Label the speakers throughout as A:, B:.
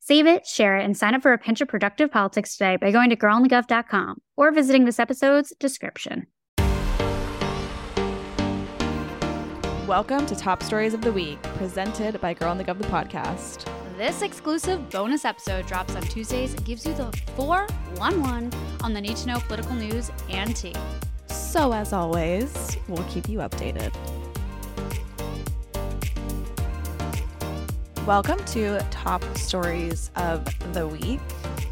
A: Save it, share it, and sign up for a pinch of productive politics today by going to girlonthegov.com or visiting this episode's description.
B: Welcome to Top Stories of the Week, presented by Girl on the Gov, the podcast.
A: This exclusive bonus episode drops on Tuesdays and gives you the 411 on the need to know political news and tea.
B: So, as always, we'll keep you updated. Welcome to Top Stories of the Week.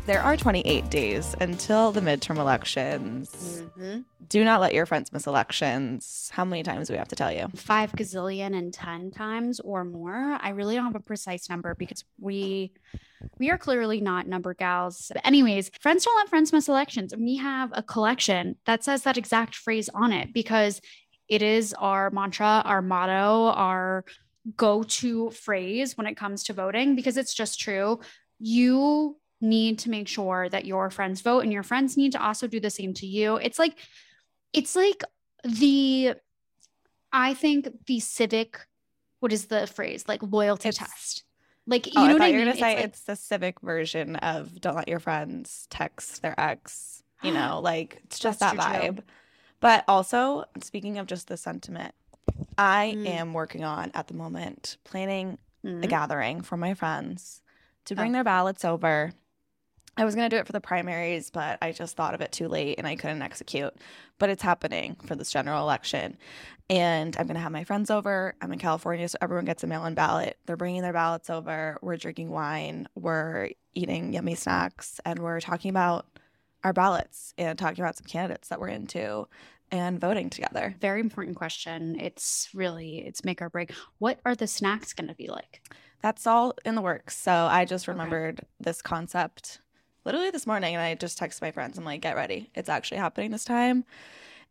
B: There are 28 days until the midterm elections.
A: Mm-hmm.
B: Do not let your friends miss elections. How many times do we have to tell you?
A: Five gazillion and 10 times or more. I really don't have a precise number because we. We are clearly not number gals. But anyways, friends don't let friends miss elections. We have a collection that says that exact phrase on it because it is our mantra, our motto, our go to phrase when it comes to voting because it's just true. You need to make sure that your friends vote and your friends need to also do the same to you. It's like, it's like the, I think the civic, what is the phrase? Like loyalty
B: It's-
A: test. Like, oh, you
B: oh,
A: know
B: I
A: what I mean?
B: gonna
A: It's
B: say
A: like-
B: it's the civic version of don't let your friends text their ex. You know, like it's just that
A: true,
B: vibe. But also, speaking of just the sentiment, I
A: Mm.
B: am working on at the moment planning a
A: Mhm.
B: gathering for my friends to bring
A: Oh.
B: their ballots over. I was going to do it for the primaries, but I just thought of it too late and I couldn't execute. But it's happening for this general election. And I'm going to have my friends over. I'm in California, so everyone gets a mail in ballot. They're bringing their ballots over. We're drinking wine. We're eating yummy snacks. And we're talking about our ballots and talking about some candidates that we're into and voting together.
A: Very important question. It's really, it's make or break. What are the snacks going to be like?
B: That's all in the works. So I just
A: Okay.
B: remembered this concept literally this morning and I just texted my friends. I'm like, get ready. It's actually happening this time.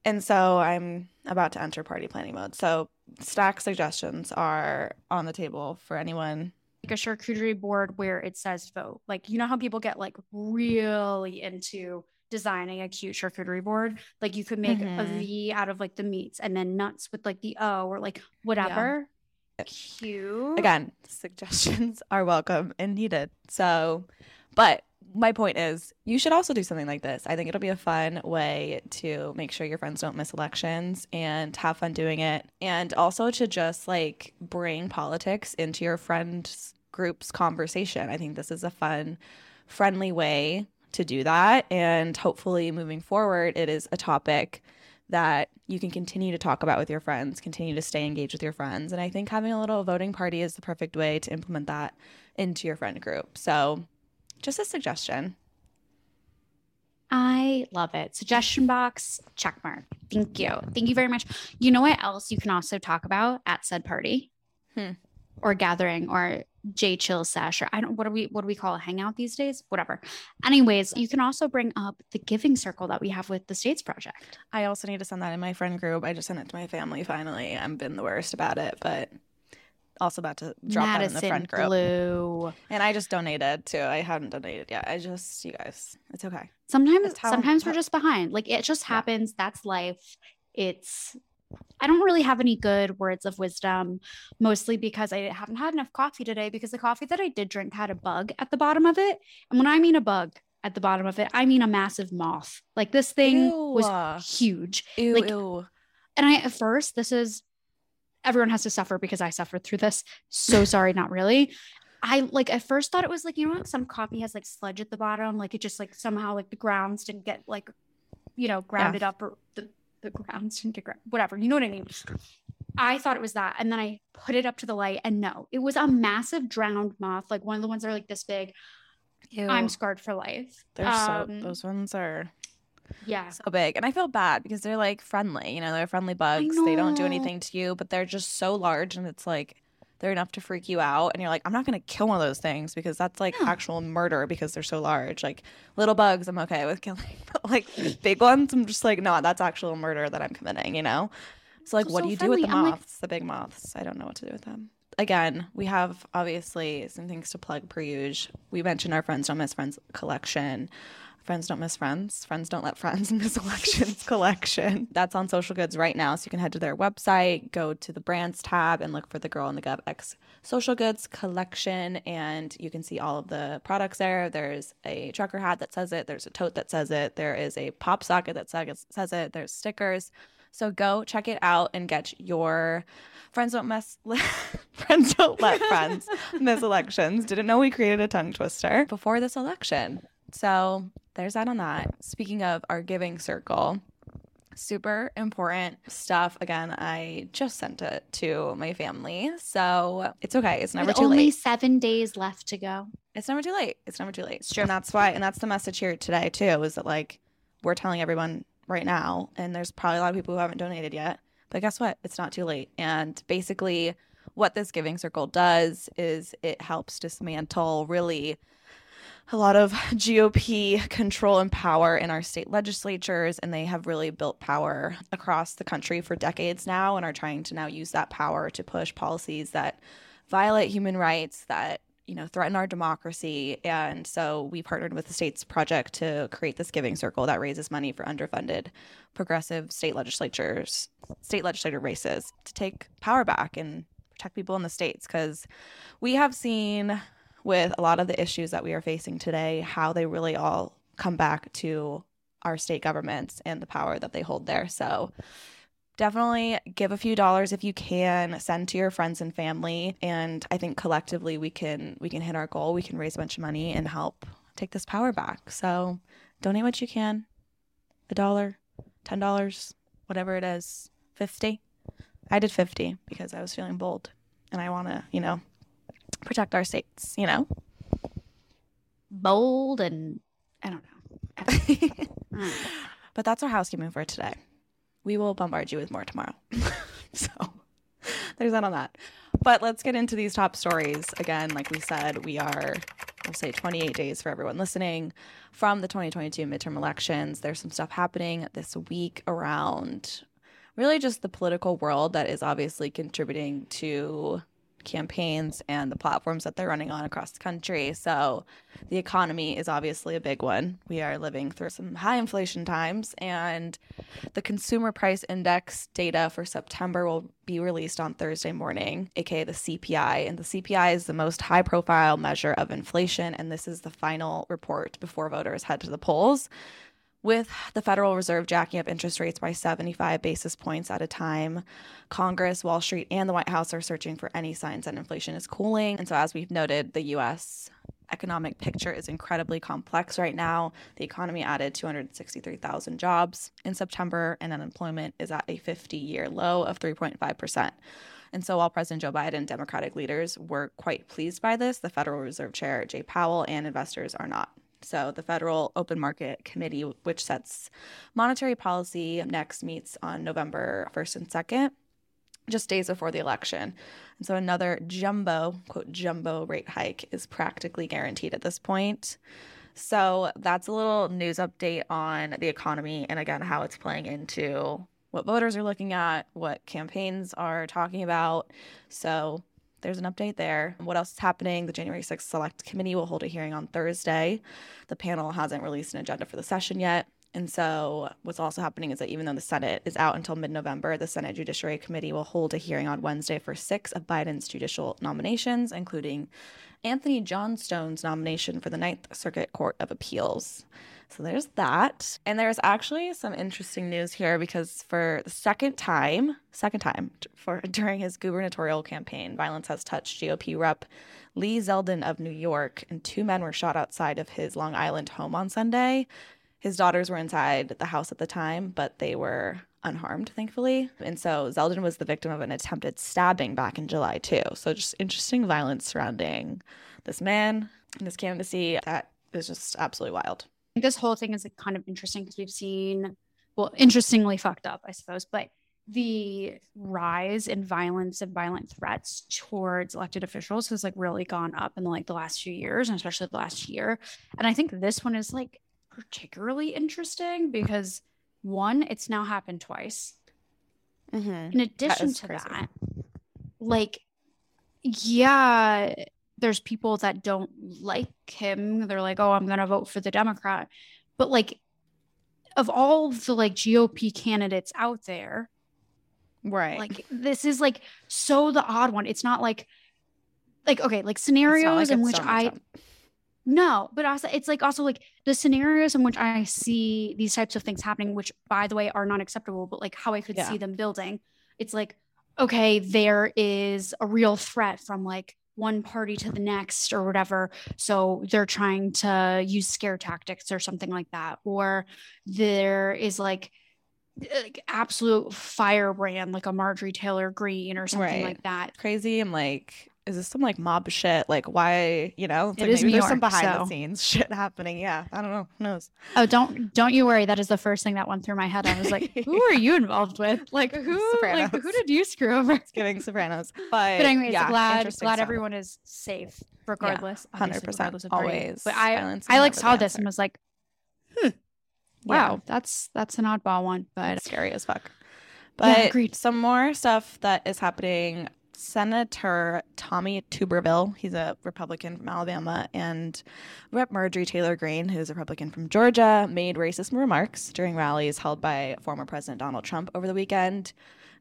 B: And so I'm about to enter party planning mode. So stack suggestions are on the table for anyone.
A: like a charcuterie board where it says vote. Like, you know how people get like really into designing a cute charcuterie board? Like, you could make a
B: Mhm.
A: V out of like the meats and then nuts with like the O or like whatever. Cute.
B: Again, suggestions are welcome and needed. So, but my point is, you should also do something like this. I think it'll be a fun way to make sure your friends don't miss elections and have fun doing it. And also to just like bring politics into your friends group's conversation. I think this is a fun, friendly way to do that. And hopefully, moving forward, it is a topic that you can continue to talk about with your friends, continue to stay engaged with your friends. And I think having a little voting party is the perfect way to implement that into your friend group. So, just a suggestion.
A: I love it. Suggestion box, check mark. Thank you. Thank you very much. You know what else you can also talk about at said party?
B: Hmm.
A: Or gathering or J chill sesh or I don't what do we what do we call a hangout these days? Whatever. Anyways, you can also bring up the giving circle that we have with the States Project.
B: I also need to send that in my friend group. I just sent it to my family finally. I've been the worst about it, but also about to drop that in the friend group.
A: Blue.
B: And I just donated too. I haven't donated yet. I just, you guys, it's okay.
A: Sometimes
B: how-
A: sometimes we're just behind. Like it just
B: Yeah.
A: happens. That's life. It's I don't really have any good words of wisdom, mostly because I haven't had enough coffee today because the coffee that I did drink had a bug at the bottom of it. And when I mean a bug at the bottom of it, I mean a massive moth. Like this thing
B: Ew.
A: was huge.
B: Ew,
A: Like-
B: ew.
A: And I at first, this is everyone has to suffer because I suffered through this. So sorry, not really. I like at first thought it was like, you know, some coffee has like sludge at the bottom, like it just like somehow like the grounds didn't get like, you know, grounded up or the, the grounds didn't get ground, whatever. You know what I mean? I thought it was that. And then I put it up to the light and no, it was a massive drowned moth, like one of the ones that are like this big.
B: Ew.
A: I'm scarred for life.
B: They're
A: Um,
B: so, those ones are
A: Yeah.
B: so big. And I feel bad because they're like friendly, you know, they're friendly bugs. They don't do anything to you, but they're just so large and it's like they're enough to freak you out and you're like i'm not going to kill one of those things because that's like
A: Yeah.
B: actual murder because they're so large. Like little bugs i'm okay with killing but like big ones i'm just like no that's actual murder that i'm committing you know? So like
A: So-
B: what
A: so
B: do you do with the
A: friendly. I'm like-
B: moths the big moths? I don't know what to do with them. Again we have obviously some things to plug per usual. We mentioned our friends don't miss friends collection Friends don't miss friends. Friends don't let friends miss elections collection. That's on social goods right now. So you can head to their website, go to the brands tab, and look for the Girl on the Gov X social goods collection. And you can see all of the products there. There's a trucker hat that says it, there's a tote that says it, there is a pop socket that says says it, there's stickers. So go check it out and get your friends don't mess friends don't let friends miss elections. Didn't know we created a tongue twister before this election. So there's that on that. Speaking of our giving circle, super important stuff. Again, I just sent it to my family. So it's okay. It's never
A: With
B: too
A: only
B: late.
A: seven days left to go.
B: It's never too late. It's never too late.
A: It's true.
B: And that's why, and that's the message here today too, is that like we're telling everyone right now, and there's probably a lot of people who haven't donated yet. But guess what? It's not too late. And basically, what this giving circle does is it helps dismantle really a lot of GOP control and power in our state legislatures, and they have really built power across the country for decades now and are trying to now use that power to push policies that violate human rights, that you know threaten our democracy. And so we partnered with the States Project to create this giving circle that raises money for underfunded progressive state legislatures, state legislator races to take power back and protect people in the states because we have seen with a lot of the issues that we are facing today, how they really all come back to our state governments and the power that they hold there. So definitely give a few dollars if you can, send to your friends and family. And I think collectively we can we can hit our goal. We can raise a bunch of money and help take this power back. So donate what you can. A dollar, ten dollars, whatever it is. Fifty. I did fifty because I was feeling bold and I wanna, you know, protect our states, you know?
A: Bold and I don't know. I don't know.
B: but that's our housekeeping for today. We will bombard you with more tomorrow. so there's that on that. But let's get into these top stories. Again, like we said, we are, we'll say 28 days for everyone listening from the 2022 midterm elections. There's some stuff happening this week around really just the political world that is obviously contributing to campaigns and the platforms that they're running on across the country. So the economy is obviously a big one. We are living through some high inflation times, and the consumer price index data for September will be released on Thursday morning, aka the CPI. And the CPI is the most high profile measure of inflation, and this is the final report before voters head to the polls. With the Federal Reserve jacking up interest rates by 75 basis points at a time, Congress, Wall Street, and the White House are searching for any signs that inflation is cooling. And so, as we've noted, the US economic picture is incredibly complex right now. The economy added 263,000 jobs in September, and unemployment is at a 50 year low of 3.5%. And so, while President Joe Biden and Democratic leaders were quite pleased by this, the Federal Reserve Chair Jay Powell and investors are not. So, the Federal Open Market Committee, which sets monetary policy, next meets on November 1st and 2nd, just days before the election. And so, another jumbo, quote, jumbo rate hike is practically guaranteed at this point. So, that's a little news update on the economy and again, how it's playing into what voters are looking at, what campaigns are talking about. So, there's an update there. What else is happening? The January 6th Select Committee will hold a hearing on Thursday. The panel hasn't released an agenda for the session yet. And so, what's also happening is that even though the Senate is out until mid November, the Senate Judiciary Committee will hold a hearing on Wednesday for six of Biden's judicial nominations, including Anthony Johnstone's nomination for the Ninth Circuit Court of Appeals. So there's that. And there's actually some interesting news here because for the second time, second time for during his gubernatorial campaign, violence has touched GOP rep Lee Zeldin of New York, and two men were shot outside of his Long Island home on Sunday. His daughters were inside the house at the time, but they were unharmed, thankfully. And so Zeldin was the victim of an attempted stabbing back in July, too. So just interesting violence surrounding this man and his candidacy. That is just absolutely wild.
A: This whole thing is like kind of interesting because we've seen, well, interestingly fucked up, I suppose, but the rise in violence and violent threats towards elected officials has like really gone up in like the last few years and especially the last year and i think this one is like particularly interesting because one it's now happened twice
B: Mhm.
A: in addition
B: is
A: to
B: crazy.
A: that like yeah there's people that don't like him they're like oh i'm gonna vote for the democrat but like of all the like gop candidates out there
B: Right.
A: like this is like so the odd one it's not like like okay like scenarios
B: like
A: in which i no, but also it's like also like the scenarios in which I see these types of things happening, which by the way are not acceptable, but like how I could
B: Yeah.
A: see them building. It's like, okay, there is a real threat from like one party to the next or whatever. So they're trying to use scare tactics or something like that. Or there is like like absolute firebrand, like a Marjorie Taylor Greene or something
B: Right.
A: like that.
B: crazy. I'm like, is this some like mob shit? Like, why? You know, it's
A: It
B: like maybe
A: New
B: there's some behind
A: so-
B: the scenes shit happening. Yeah, I don't know. Who knows?
A: Oh, don't don't you worry. That is the first thing that went through my head. I was like, who are you involved with? Like who like who did you screw over?
B: It's giving Sopranos, but
A: But anyways,
B: yeah,
A: glad glad
B: stuff.
A: everyone is safe regardless.
B: hundred
A: obviously,
B: percent always.
A: But I I like saw this
B: answer.
A: and was like, hmm.
B: Hmm, Yeah.
A: wow, that's that's an oddball one. But
B: It's scary as fuck.
A: Yeah,
B: But
A: agreed.
B: some more stuff that is happening. Senator Tommy Tuberville, he's a Republican from Alabama, and Rep. Marjorie Taylor Greene, who's a Republican from Georgia, made racist remarks during rallies held by former President Donald Trump over the weekend.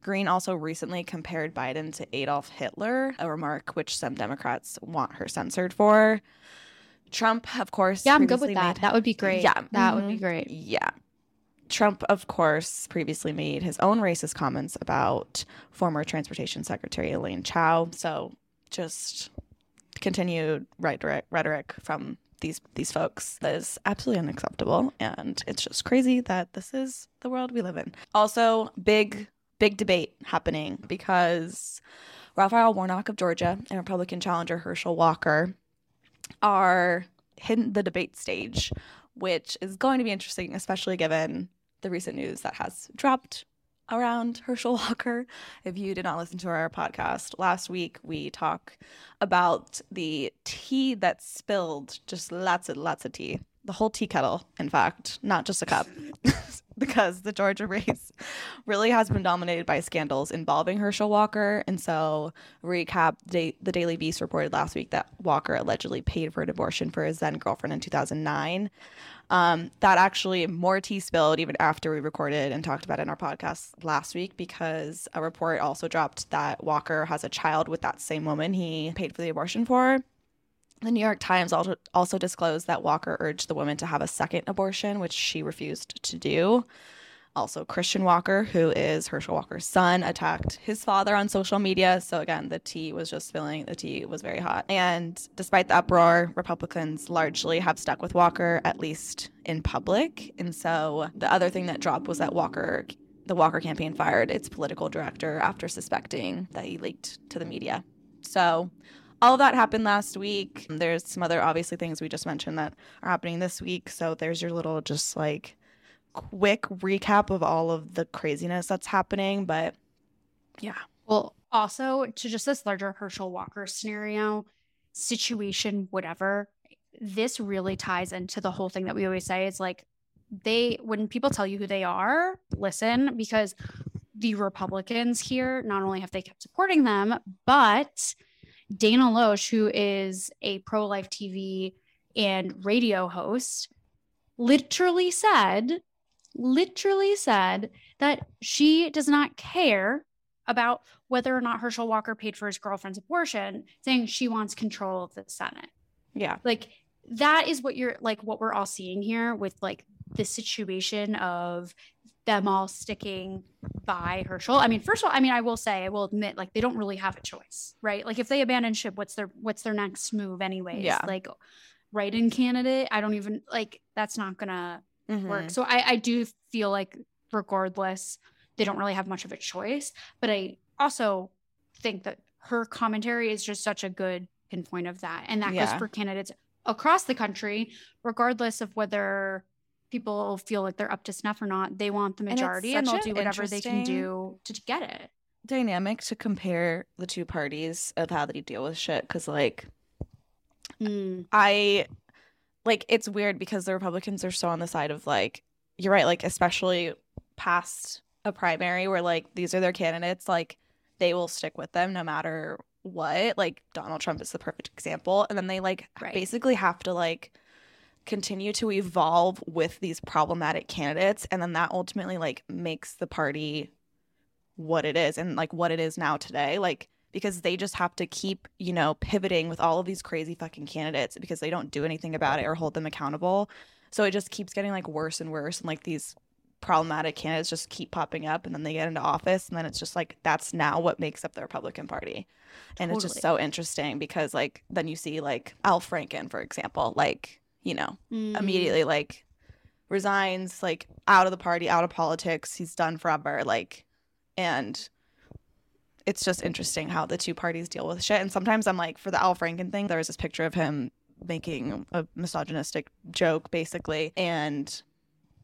B: Greene also recently compared Biden to Adolf Hitler, a remark which some Democrats want her censored for. Trump, of course,
A: yeah, I'm good with that.
B: made-
A: That would be great.
B: Yeah,
A: that would be
B: mhm.
A: great.
B: yeah. Trump, of course, previously made his own racist comments about former Transportation Secretary Elaine Chao. So just continued rhetoric, rhetoric from these these folks is absolutely unacceptable, and it's just crazy that this is the world we live in. Also, big big debate happening because Raphael Warnock of Georgia and Republican challenger Herschel Walker are hitting the debate stage, which is going to be interesting, especially given the recent news that has dropped around Herschel Walker. If you did not listen to our podcast last week, we talk about the tea that spilled, just lots and lots of tea. The whole tea kettle, in fact, not just a cup. because the Georgia race really has been dominated by scandals involving Herschel Walker. And so, recap the, Daily Beast reported last week that Walker allegedly paid for an abortion for his then girlfriend in 2009. Um, that actually more tea spilled even after we recorded and talked about it in our podcast last week because a report also dropped that Walker has a child with that same woman he paid for the abortion for. The New York Times also disclosed that Walker urged the woman to have a second abortion, which she refused to do. Also, Christian Walker, who is Herschel Walker's son, attacked his father on social media. So, again, the tea was just spilling. The tea was very hot. And despite the uproar, Republicans largely have stuck with Walker, at least in public. And so, the other thing that dropped was that Walker, the Walker campaign, fired its political director after suspecting that he leaked to the media. So, all that happened last week. There's some other obviously things we just mentioned that are happening this week. So, there's your little just like quick recap of all of the craziness that's happening. But yeah,
A: Well, also to just this larger Herschel Walker scenario, situation, whatever, this really ties into the whole thing that we always say. It's like they, when people tell you who they are, listen, because the Republicans here, not only have they kept supporting them, but Dana Loesch, who is a pro life TV and radio host, literally said, literally said that she does not care about whether or not Herschel Walker paid for his girlfriend's abortion, saying she wants control of the Senate.
B: yeah,
A: Like that is what you're like what we're all seeing here with like the situation of them all sticking by Herschel. I mean, first of all, I mean, I will say, I will admit, like they don't really have a choice, right? Like if they abandon ship, what's their what's their next move anyways?
B: Yeah.
A: Like write-in candidate. I don't even like that's not gonna
B: Mhm.
A: work. So I, I do feel like regardless, they don't really have much of a choice. But I also think that her commentary is just such a good pinpoint of that. And that
B: Yeah.
A: goes for candidates across the country, regardless of whether people feel like they're up to snuff or not. They want the majority and, and they'll do whatever they can do to, get it.
B: Dynamic to compare the two parties of how they deal with shit. Cause like, mm. I like it's weird because the Republicans are so on the side of like, you're right, like, especially past a primary where like these are their candidates, like, they will stick with them no matter what. Like, Donald Trump is the perfect example. And then they like right. basically have to like, continue to evolve with these problematic candidates and then that ultimately like makes the party what it is and like what it is now today like because they just have to keep you know pivoting with all of these crazy fucking candidates because they don't do anything about it or hold them accountable so it just keeps getting like worse and worse and like these problematic candidates just keep popping up and then they get into office and then it's just like that's now what makes up the Republican Party. And totally. it's just so interesting because like then you see like Al Franken for example like you know, mm. immediately like resigns, like out of the party, out of politics. He's done forever. Like, and it's just interesting how the two parties deal with shit. And sometimes I'm like, for the Al Franken thing, there was this picture of him making a misogynistic joke, basically. And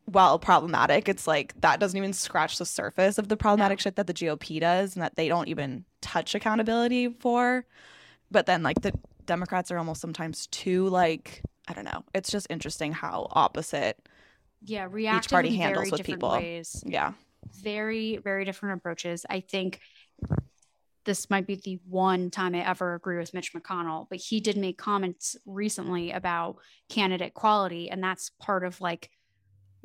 B: while problematic, it's like that doesn't even scratch the surface of the problematic shit that the GOP does and that they don't even touch accountability for. But then, like, the Democrats are almost sometimes too, like, I don't know. It's just interesting how opposite
A: yeah, each party handles with people. Ways.
B: Yeah.
A: Very, very different approaches. I think this might be the one time I ever agree with Mitch McConnell, but he did make comments recently about candidate quality. And that's part of like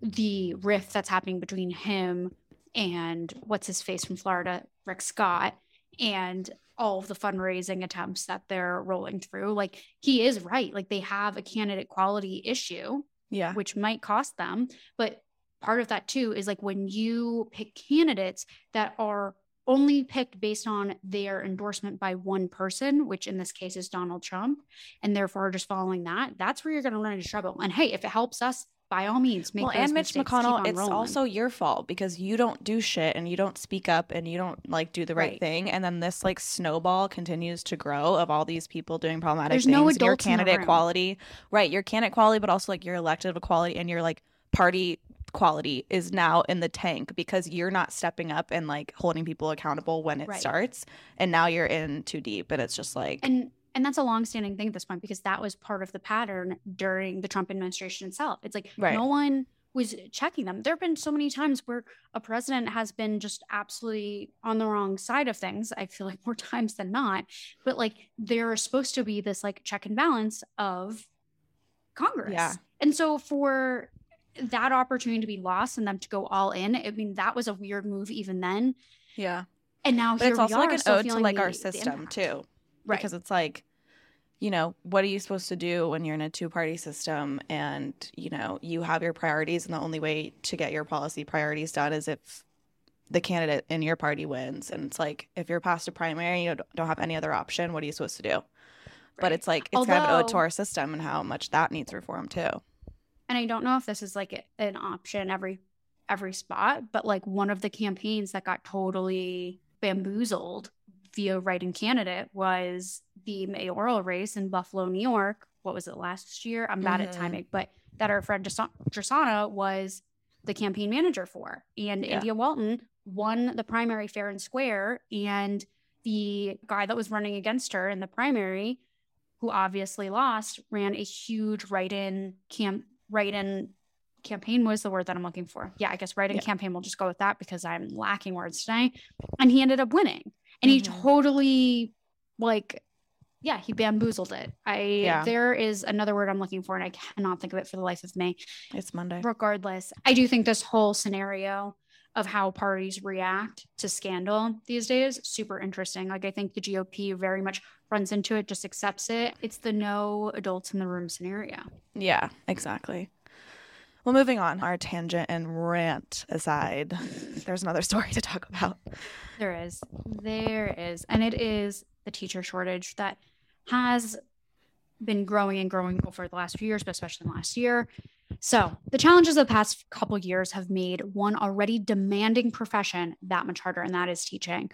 A: the rift that's happening between him and what's his face from Florida, Rick Scott. And all of the fundraising attempts that they're rolling through. Like he is right. Like they have a candidate quality issue,
B: yeah,
A: which might cost them. But part of that too is like when you pick candidates that are only picked based on their endorsement by one person, which in this case is Donald Trump, and therefore just following that, that's where you're going to run into trouble. And hey, if it helps us by all means make well and mitch mcconnell
B: it's
A: rolling.
B: also your fault because you don't do shit and you don't speak up and you don't like do the right, right. thing and then this like snowball continues to grow of all these people doing problematic There's things no adults your candidate quality right your candidate quality but also like your elected quality and your like party quality is now in the tank because you're not stepping up and like holding people accountable when it right. starts and now you're in too deep and it's just like
A: and and that's a long-standing thing at this point because that was part of the pattern during the Trump administration itself. It's like right. no one was checking them. There have been so many times where a president has been just absolutely on the wrong side of things. I feel like more times than not. But like there is supposed to be this like check and balance of Congress.
B: Yeah.
A: And so for that opportunity to be lost and them to go all in, I mean, that was a weird move even then.
B: Yeah.
A: And now
B: but it's also like
A: an
B: ode
A: to
B: like
A: the,
B: our system too
A: right.
B: because it's like you know what are you supposed to do when you're in a two party system and you know you have your priorities and the only way to get your policy priorities done is if the candidate in your party wins and it's like if you're past a primary you don't have any other option what are you supposed to do right. but it's like it's Although, kind of ode to our system and how much that needs reform too
A: and i don't know if this is like an option every every spot but like one of the campaigns that got totally bamboozled via write-in candidate was the mayoral race in Buffalo, New York. What was it last year? I'm bad mm-hmm. at timing, but that our friend Drasana was the campaign manager for. And yeah. India Walton won the primary fair and square. And the guy that was running against her in the primary, who obviously lost, ran a huge write-in camp write-in campaign was the word that I'm looking for. Yeah, I guess write-in yeah. campaign. We'll just go with that because I'm lacking words today. And he ended up winning and mm-hmm. he totally like yeah he bamboozled it. I yeah. there is another word i'm looking for and i cannot think of it for the life of me.
B: It's monday.
A: Regardless i do think this whole scenario of how parties react to scandal these days super interesting. Like i think the gop very much runs into it just accepts it. It's the no adults in the room scenario.
B: Yeah exactly well, moving on, our tangent and rant aside, there's another story to talk about.
A: There is. There is. And it is the teacher shortage that has been growing and growing over the last few years, but especially last year. So, the challenges of the past couple years have made one already demanding profession that much harder, and that is teaching.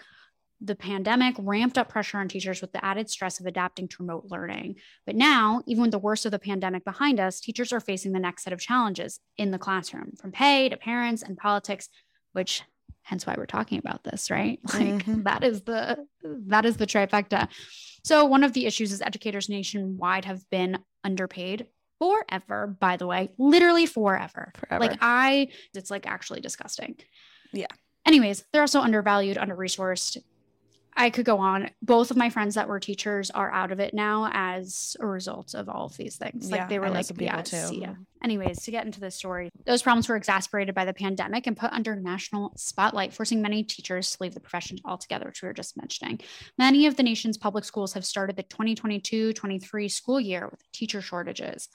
A: The pandemic ramped up pressure on teachers with the added stress of adapting to remote learning. But now, even with the worst of the pandemic behind us, teachers are facing the next set of challenges in the classroom, from pay to parents and politics, which hence why we're talking about this, right? Like mm-hmm. that is the that is the trifecta. So one of the issues is educators nationwide have been underpaid forever, by the way, literally forever. Forever. Like I it's like actually disgusting.
B: Yeah.
A: Anyways, they're also undervalued, under resourced. I could go on. Both of my friends that were teachers are out of it now as a result of all of these things. Like yeah, they were like, yeah, too. yeah. Anyways, to get into this story, those problems were exacerbated by the pandemic and put under national spotlight, forcing many teachers to leave the profession altogether, which we were just mentioning. Many of the nation's public schools have started the 2022 23 school year with teacher shortages.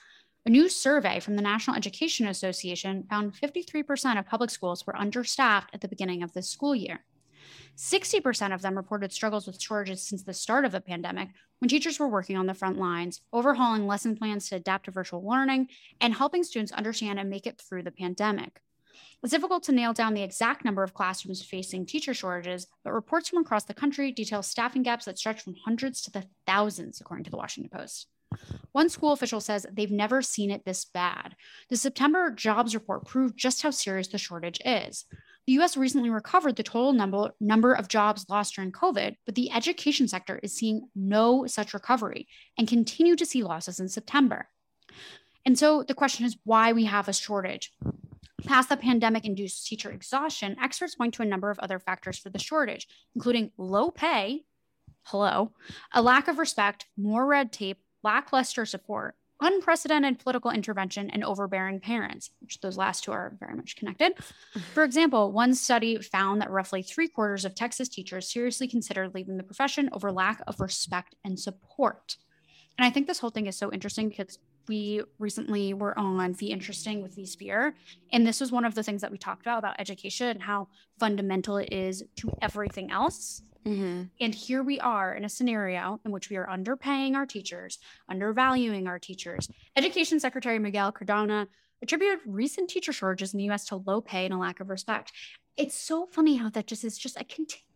A: A new survey from the National Education Association found 53% of public schools were understaffed at the beginning of this school year. 60% of them reported struggles with shortages since the start of the pandemic, when teachers were working on the front lines, overhauling lesson plans to adapt to virtual learning, and helping students understand and make it through the pandemic. It's difficult to nail down the exact number of classrooms facing teacher shortages, but reports from across the country detail staffing gaps that stretch from hundreds to the thousands, according to the Washington Post. One school official says they've never seen it this bad. The September jobs report proved just how serious the shortage is. The US recently recovered the total number, number of jobs lost during COVID, but the education sector is seeing no such recovery and continue to see losses in September. And so the question is why we have a shortage. Past the pandemic induced teacher exhaustion, experts point to a number of other factors for the shortage, including low pay, hello, a lack of respect, more red tape, lackluster support, unprecedented political intervention, and overbearing parents, which those last two are very much connected. For example, one study found that roughly three quarters of Texas teachers seriously considered leaving the profession over lack of respect and support. And I think this whole thing is so interesting because we recently were on the Interesting with V Spear. And this was one of the things that we talked about about education and how fundamental it is to everything else. Mm-hmm. And here we are in a scenario in which we are underpaying our teachers, undervaluing our teachers. Education Secretary Miguel Cardona attributed recent teacher shortages in the US to low pay and a lack of respect. It's so funny how that just is just a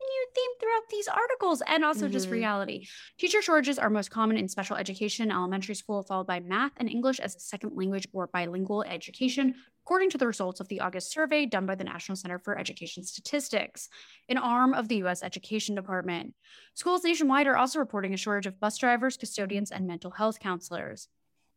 A: continued theme throughout these articles and also mm-hmm. just reality. Teacher shortages are most common in special education, elementary school, followed by math and English as a second language or bilingual education, according to the results of the August survey done by the National Center for Education Statistics, an arm of the U.S. Education Department. Schools nationwide are also reporting a shortage of bus drivers, custodians, and mental health counselors.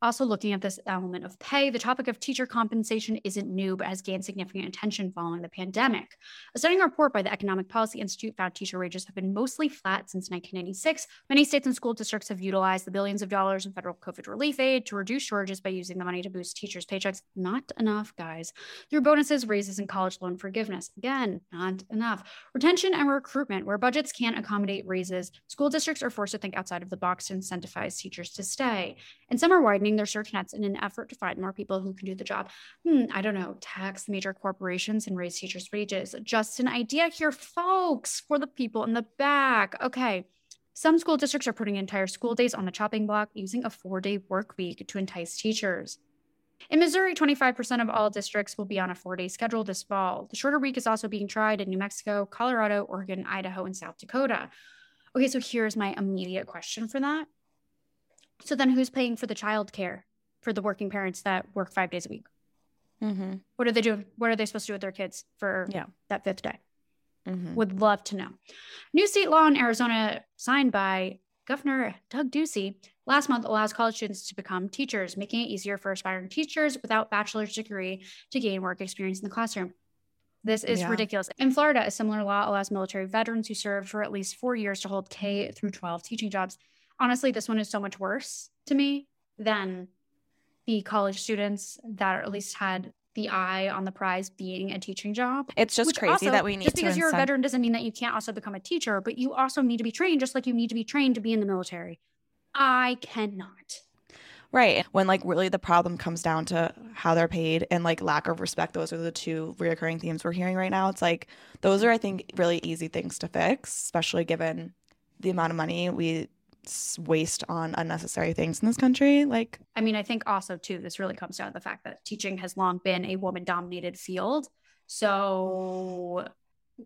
A: Also, looking at this element of pay, the topic of teacher compensation isn't new, but has gained significant attention following the pandemic. A stunning report by the Economic Policy Institute found teacher wages have been mostly flat since 1996. Many states and school districts have utilized the billions of dollars in federal COVID relief aid to reduce shortages by using the money to boost teachers' paychecks. Not enough, guys. Through bonuses, raises, and college loan forgiveness. Again, not enough. Retention and recruitment, where budgets can't accommodate raises, school districts are forced to think outside of the box to incentivize teachers to stay. And some are widening their search nets in an effort to find more people who can do the job. Hmm, I don't know, tax major corporations and raise teachers' wages. Just an idea here, folks, for the people in the back. Okay. Some school districts are putting entire school days on the chopping block using a four day work week to entice teachers. In Missouri, 25% of all districts will be on a four day schedule this fall. The shorter week is also being tried in New Mexico, Colorado, Oregon, Idaho, and South Dakota. Okay, so here's my immediate question for that. So then who's paying for the child care for the working parents that work five days a week? Mm-hmm. What are they doing? What are they supposed to do with their kids for yeah. that fifth day? Mm-hmm. Would love to know. New state law in Arizona signed by Governor Doug Ducey last month allows college students to become teachers, making it easier for aspiring teachers without bachelor's degree to gain work experience in the classroom. This is yeah. ridiculous. In Florida, a similar law allows military veterans who served for at least four years to hold K through 12 teaching jobs honestly, this one is so much worse to me than the college students that at least had the eye on the prize being a teaching job.
B: It's just crazy also, that we need
A: just because you're a veteran doesn't mean that you can't also become a teacher, but you also need to be trained just like you need to be trained to be in the military. I cannot.
B: Right. When like really the problem comes down to how they're paid and like lack of respect, those are the two reoccurring themes we're hearing right now. It's like those are I think really easy things to fix, especially given the amount of money we waste on unnecessary things in this country like
A: i mean i think also too this really comes down to the fact that teaching has long been a woman dominated field so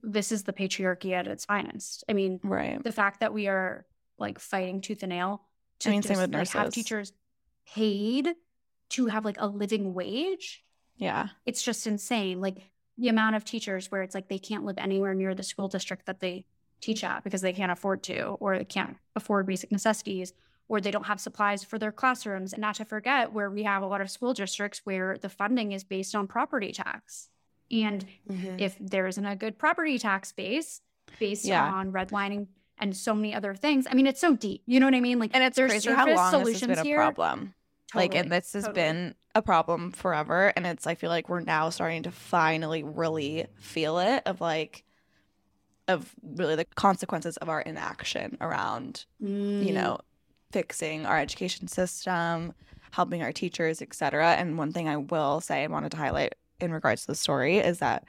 A: this is the patriarchy at its finest. I mean,
B: right.
A: the fact that we are like fighting tooth and nail to
B: I mean,
A: just, like, have teachers paid to have like a living wage.
B: Yeah.
A: It's just insane. Like the amount of teachers where it's like they can't live anywhere near the school district that they teach at because they can't afford to, or they can't afford basic necessities, or they don't have supplies for their classrooms. And not to forget where we have a lot of school districts where the funding is based on property tax. And mm-hmm. if there isn't a good property tax base based
B: Yeah.
A: on redlining and so many other things, I mean, it's so deep. You know what I mean? Like,
B: And it's
A: there's
B: crazy how long this has
A: solutions
B: been a
A: here.
B: problem. Like, and this has
A: totally.
B: been a problem forever. And it's, I feel like we're now starting to finally really feel it of like, of really the consequences of our inaction around, you
A: Mm.
B: know, fixing our education system, helping our teachers, etc. And one thing I will say I wanted to highlight in regards to the story is that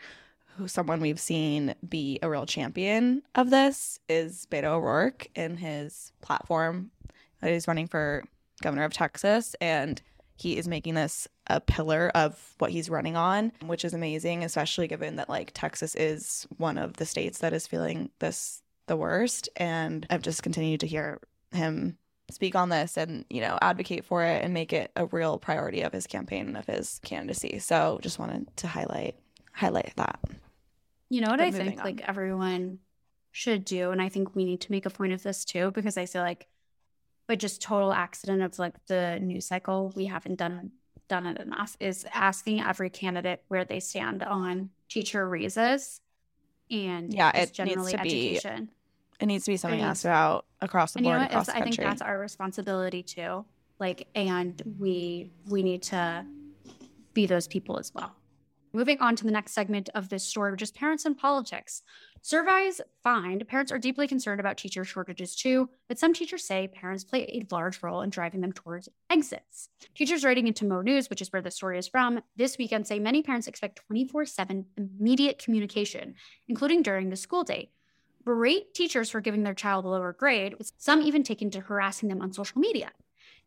B: someone we've seen be a real champion of this is Beto O'Rourke in his platform that he's running for governor of Texas. And he is making this a pillar of what he's running on, which is amazing, especially given that like Texas is one of the states that is feeling this the worst. And I've just continued to hear him speak on this and, you know, advocate for it and make it a real priority of his campaign and of his candidacy. So just wanted to highlight highlight that.
A: You know what
B: But
A: I think
B: on.
A: like everyone should do, and I think we need to make a point of this too, because I feel like by just total accident of like the news cycle, we haven't done done it enough, is asking every candidate where they stand on teacher raises and
B: Yeah, it needs
A: generally
B: to be
A: education.
B: It needs to be something
A: Right.
B: asked about across the
A: and you
B: board,
A: know
B: across the
A: I think that's our responsibility too. Like, and we we need to be those people as well. Moving on to the next segment of this story, which is parents and politics. Surveys find parents are deeply concerned about teacher shortages too, but some teachers say parents play a large role in driving them towards exits. Teachers writing into Mo News, which is where the story is from, this weekend say many parents expect 24 7 immediate communication, including during the school day berate teachers for giving their child a lower grade, with some even taken to harassing them on social media.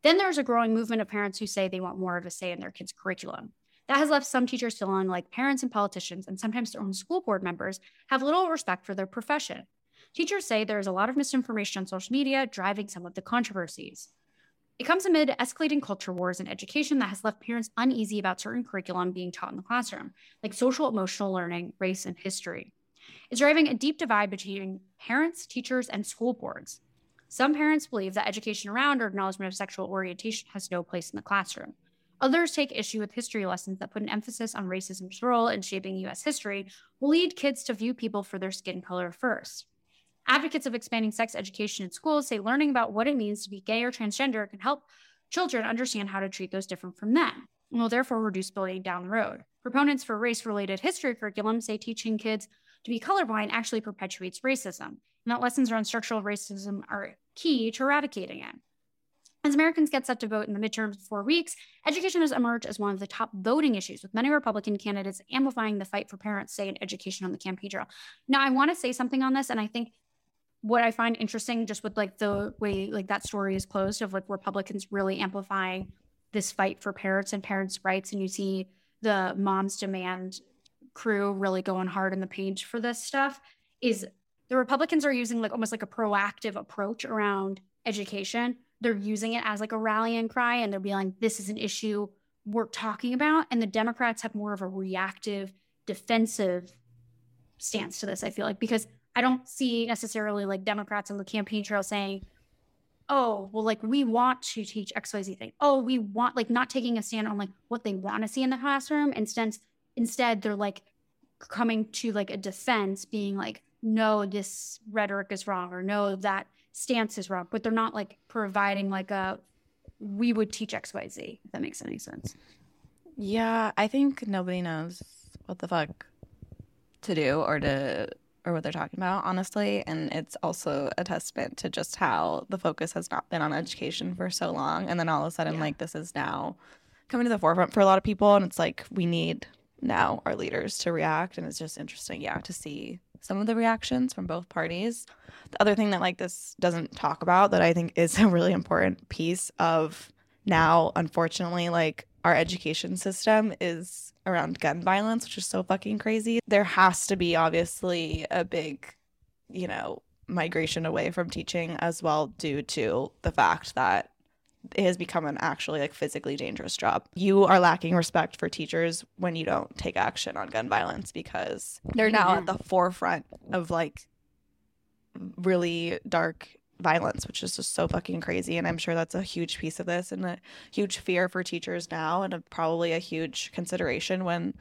A: Then there's a growing movement of parents who say they want more of a say in their kids' curriculum. That has left some teachers feeling like parents and politicians, and sometimes their own school board members, have little respect for their profession. Teachers say there is a lot of misinformation on social media driving some of the controversies. It comes amid escalating culture wars in education that has left parents uneasy about certain curriculum being taught in the classroom, like social emotional learning, race, and history. It's driving a deep divide between parents, teachers, and school boards. Some parents believe that education around or acknowledgement of sexual orientation has no place in the classroom. Others take issue with history lessons that put an emphasis on racism's role in shaping U.S. history will lead kids to view people for their skin color first. Advocates of expanding sex education in schools say learning about what it means to be gay or transgender can help children understand how to treat those different from them and will therefore reduce bullying down the road. Proponents for race related history curriculum say teaching kids to be colorblind actually perpetuates racism, and that lessons around structural racism are key to eradicating it. As Americans get set to vote in the midterms in four weeks, education has emerged as one of the top voting issues, with many Republican candidates amplifying the fight for parents' say in education on the campaign trail. Now, I want to say something on this, and I think what I find interesting, just with like the way like that story is closed, of like Republicans really amplifying this fight for parents and parents' rights, and you see the Moms Demand crew really going hard in the page for this stuff, is the Republicans are using like almost like a proactive approach around education. They're using it as like a rallying cry and they're being like, this is an issue worth talking about. And the Democrats have more of a reactive, defensive stance to this, I feel like, because I don't see necessarily like Democrats on the campaign trail saying, oh, well, like we want to teach XYZ thing. Oh, we want like not taking a stand on like what they want to see in the classroom. Instead, instead they're like coming to like a defense, being like, no, this rhetoric is wrong, or no, that stance is wrong. But they're not like providing like a we would teach XYZ, if that makes any sense.
B: Yeah, I think nobody knows what the fuck to do or to or what they're talking about, honestly. And it's also a testament to just how the focus has not been on education for so long. And then all of a sudden,
A: Yeah.
B: like this is now coming to the forefront for a lot of people. And it's like we need now our leaders to react. And it's just interesting, yeah, to see some of the reactions from both parties. The other thing that like this doesn't talk about that I think is a really important piece of now, unfortunately, like our education system is around gun violence, which is so fucking crazy. There has to be obviously a big, you know, migration away from teaching as well due to the fact that it has become an actually like physically dangerous job. You are lacking respect for teachers when you don't take action on gun violence because they're now at the mm-hmm. forefront of like really dark violence, which is just so fucking crazy. And I'm sure that's a huge piece of this and a huge fear for teachers now, and a, probably a huge consideration when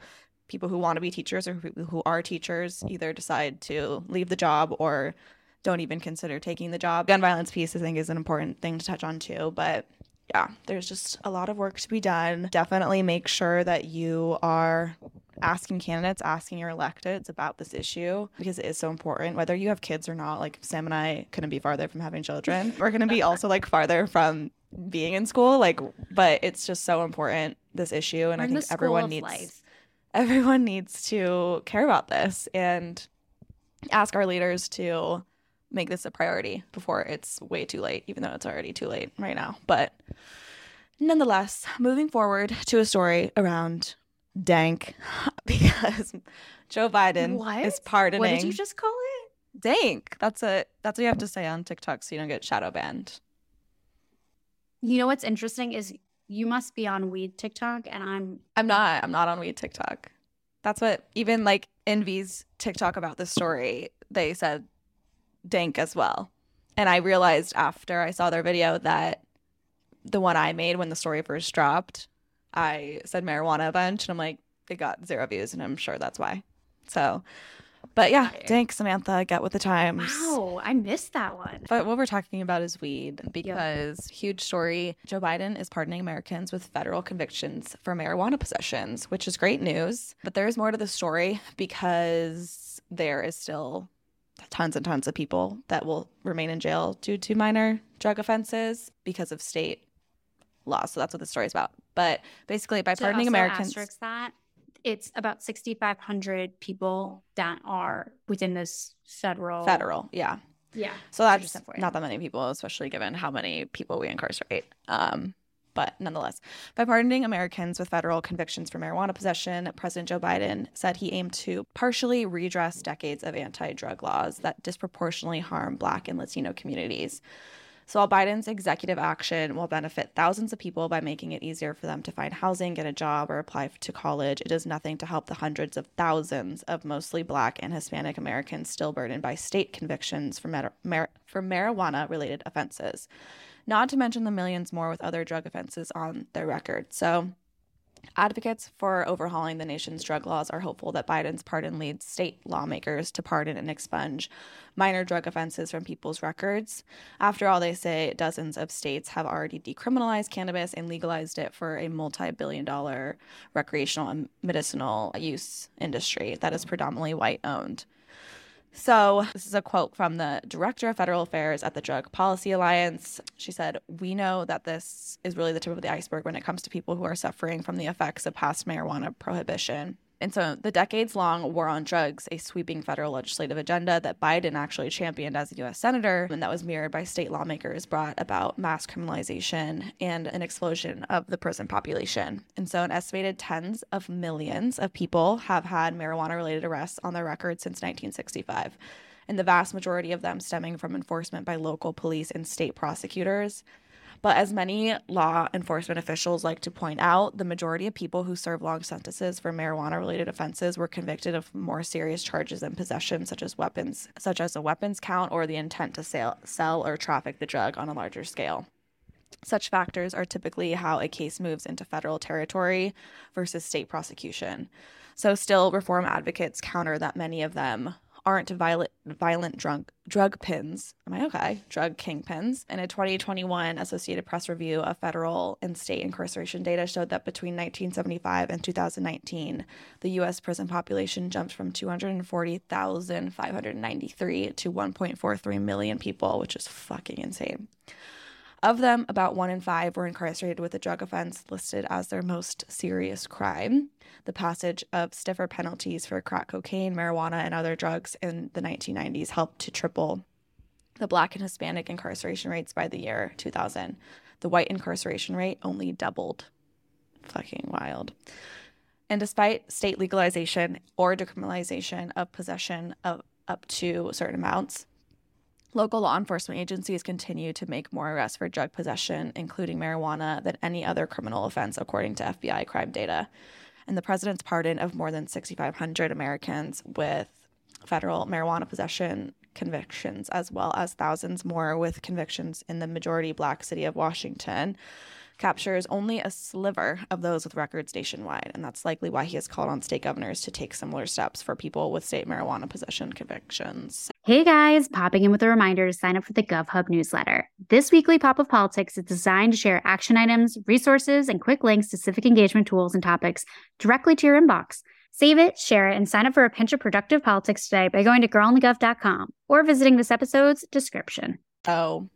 B: people who want to be teachers or who, who are teachers either decide to leave the job or don't even consider taking the job. Gun violence piece, I think, is an important thing to touch on too. But yeah, there's just a lot of work to be done. Definitely make sure that you are asking candidates, asking your electeds about this issue because it is so important. Whether you have kids or not, like Sam and I couldn't be farther from having children. We're going to be also like farther from being in school. Like, but it's just so important this issue, and
A: We're
B: I think everyone needs
A: life.
B: everyone needs to care about this and ask our leaders to make this a priority before it's way too late, even though it's already too late right now. But nonetheless, moving forward to a story around dank because Joe Biden
A: What?
B: is pardoning
A: What did you just call it?
B: dank. That's a that's what you have to say on TikTok so you don't get shadow banned.
A: You know what's interesting is you must be on weed TikTok, and I'm
B: I'm not. I'm not on weed TikTok. That's what even like Envy's TikTok about this story, they said dank as well. And I realized after I saw their video that the one I made when the story first dropped, I said marijuana a bunch and I'm like, it got zero views and I'm sure that's why. So but yeah, dank Samantha, get with the times.
A: wow, I missed that one.
B: But what we're talking about is weed because huge story. Joe Biden is pardoning Americans with federal convictions for marijuana possessions, which is great news. But there is more to the story because there is still tons and tons of people that will remain in jail due to minor drug offenses because of state laws. So that's what the story is about. But basically, by pardoning Americans,
A: that it's about 6,500 people that are within this federal.
B: federal, yeah.
A: Yeah.
B: So that's not that many people, especially given how many people we incarcerate. Um, but nonetheless, by pardoning Americans with federal convictions for marijuana possession, President Joe Biden said he aimed to partially redress decades of anti drug laws that disproportionately harm Black and Latino communities. So while Biden's executive action will benefit thousands of people by making it easier for them to find housing, get a job, or apply to college, it does nothing to help the hundreds of thousands of mostly Black and Hispanic Americans still burdened by state convictions for, mar- mar- for marijuana related offenses. Not to mention the millions more with other drug offenses on their record. So Advocates for overhauling the nation's drug laws are hopeful that Biden's pardon leads state lawmakers to pardon and expunge minor drug offenses from people's records. After all, they say dozens of states have already decriminalized cannabis and legalized it for a multi billion dollar recreational and medicinal use industry that is predominantly white owned. So, this is a quote from the Director of Federal Affairs at the Drug Policy Alliance. She said, We know that this is really the tip of the iceberg when it comes to people who are suffering from the effects of past marijuana prohibition. And so, the decades long war on drugs, a sweeping federal legislative agenda that Biden actually championed as a U.S. Senator, and that was mirrored by state lawmakers, brought about mass criminalization and an explosion of the prison population. And so, an estimated tens of millions of people have had marijuana related arrests on their record since 1965. And the vast majority of them stemming from enforcement by local police and state prosecutors. But as many law enforcement officials like to point out, the majority of people who serve long sentences for marijuana related offenses were convicted of more serious charges than possession, such as weapons, such as a weapons count or the intent to sell, sell or traffic the drug on a larger scale. Such factors are typically how a case moves into federal territory versus state prosecution. So, still, reform advocates counter that many of them aren't violent, violent drunk, drug pins. Am I okay? Drug kingpins. In a 2021 Associated Press review of federal and state incarceration data showed that between 1975 and 2019, the U.S. prison population jumped from 240,593 to 1.43 million people, which is fucking insane. Of them, about one in five were incarcerated with a drug offense listed as their most serious crime. The passage of stiffer penalties for crack cocaine, marijuana, and other drugs in the 1990s helped to triple the Black and Hispanic incarceration rates by the year 2000. The white incarceration rate only doubled fucking wild. And despite state legalization or decriminalization of possession of up to certain amounts, local law enforcement agencies continue to make more arrests for drug possession, including marijuana, than any other criminal offense, according to FBI crime data. And the president's pardon of more than 6,500 Americans with federal marijuana possession convictions, as well as thousands more with convictions in the majority black city of Washington, captures only a sliver of those with records nationwide. And that's likely why he has called on state governors to take similar steps for people with state marijuana possession convictions.
C: Hey guys, popping in with a reminder to sign up for the GovHub newsletter. This weekly Pop of Politics is designed to share action items, resources, and quick links to civic engagement tools and topics directly to your inbox. Save it, share it, and sign up for a pinch of productive politics today by going to girlonthegov.com or visiting this episode's description.
B: Oh,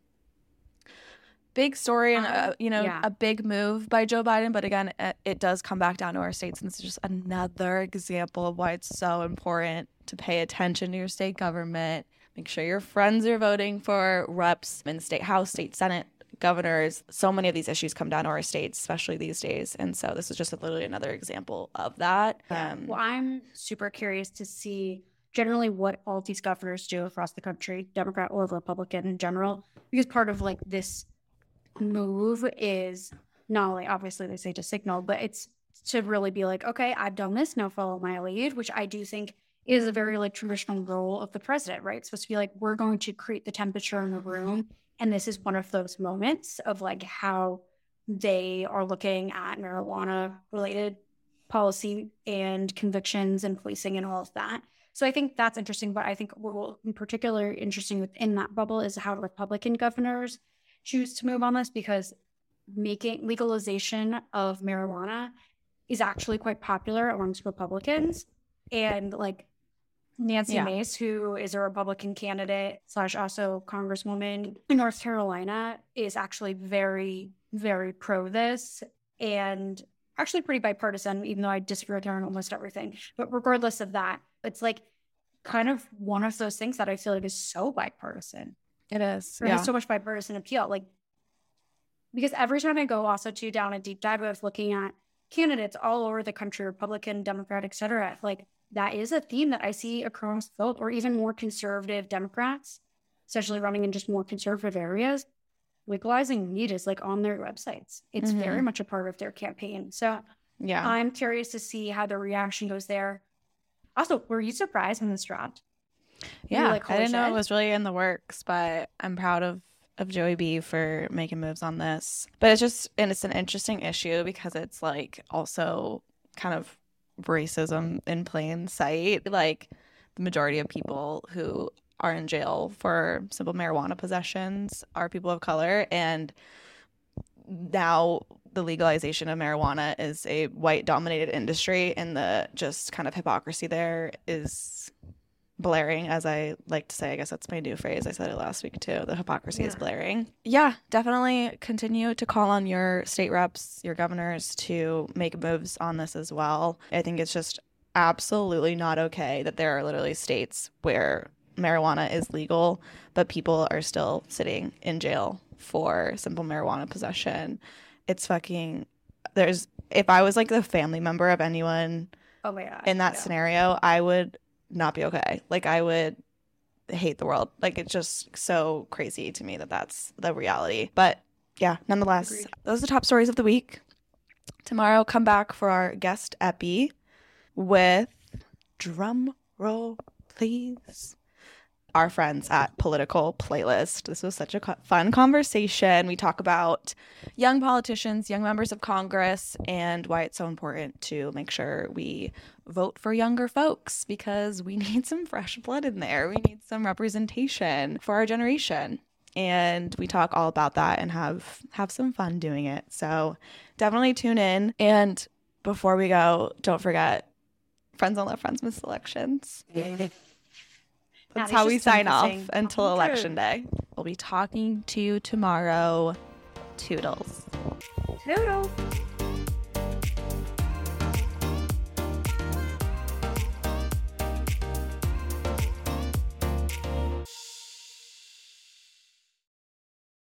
B: big story and uh, you know
C: yeah.
B: a big move by Joe Biden, but again, it, it does come back down to our states, and it's just another example of why it's so important to pay attention to your state government. Make sure your friends are voting for reps in the state house, state senate, governors. So many of these issues come down to our states, especially these days, and so this is just literally another example of that.
A: Um, well, I'm super curious to see generally what all these governors do across the country, Democrat or Republican in general, because part of like this move is not only obviously they say to signal, but it's to really be like, okay, I've done this, now follow my lead, which I do think is a very like traditional role of the president, right? It's supposed to be like, we're going to create the temperature in the room. And this is one of those moments of like how they are looking at marijuana related policy and convictions and policing and all of that. So I think that's interesting. But I think what will in particular interesting within that bubble is how Republican governors choose to move on this because making legalization of marijuana is actually quite popular amongst Republicans. And like Nancy yeah. Mace, who is a Republican candidate slash also Congresswoman in North Carolina, is actually very, very pro this and actually pretty bipartisan, even though I disagree with her on almost everything. But regardless of that, it's like kind of one of those things that I feel like is so bipartisan.
B: It is.
A: Yeah. so much bipartisan appeal. Like, because every time I go also to down a deep dive of looking at candidates all over the country, Republican, Democrat, et cetera, like that is a theme that I see across both or even more conservative Democrats, especially running in just more conservative areas. Legalizing weed is like on their websites. It's mm-hmm. very much a part of their campaign. So yeah, I'm curious to see how the reaction goes there. Also, were you surprised when this dropped?
B: Yeah, like, I didn't shit. know it was really in the works, but I'm proud of of Joey B for making moves on this. But it's just and it's an interesting issue because it's like also kind of racism in plain sight. Like the majority of people who are in jail for simple marijuana possessions are people of color and now the legalization of marijuana is a white dominated industry and the just kind of hypocrisy there is blaring, as I like to say. I guess that's my new phrase. I said it last week too. The hypocrisy yeah. is blaring. Yeah, definitely continue to call on your state reps, your governors to make moves on this as well. I think it's just absolutely not okay that there are literally states where marijuana is legal, but people are still sitting in jail for simple marijuana possession. It's fucking there's if I was like the family member of anyone
A: oh my God,
B: in that yeah. scenario, I would not be okay. Like I would hate the world. Like it's just so crazy to me that that's the reality. But yeah, nonetheless, Agreed. those are the top stories of the week. Tomorrow, come back for our guest epi with drum roll, please our friends at Political Playlist. This was such a fun conversation. We talk about young politicians, young members of Congress, and why it's so important to make sure we vote for younger folks because we need some fresh blood in there. We need some representation for our generation. And we talk all about that and have have some fun doing it. So definitely tune in. And before we go, don't forget Friends Don't Let Friends Miss Elections. That's how we sign off until election day. We'll be talking to you tomorrow. Toodles.
A: Toodles.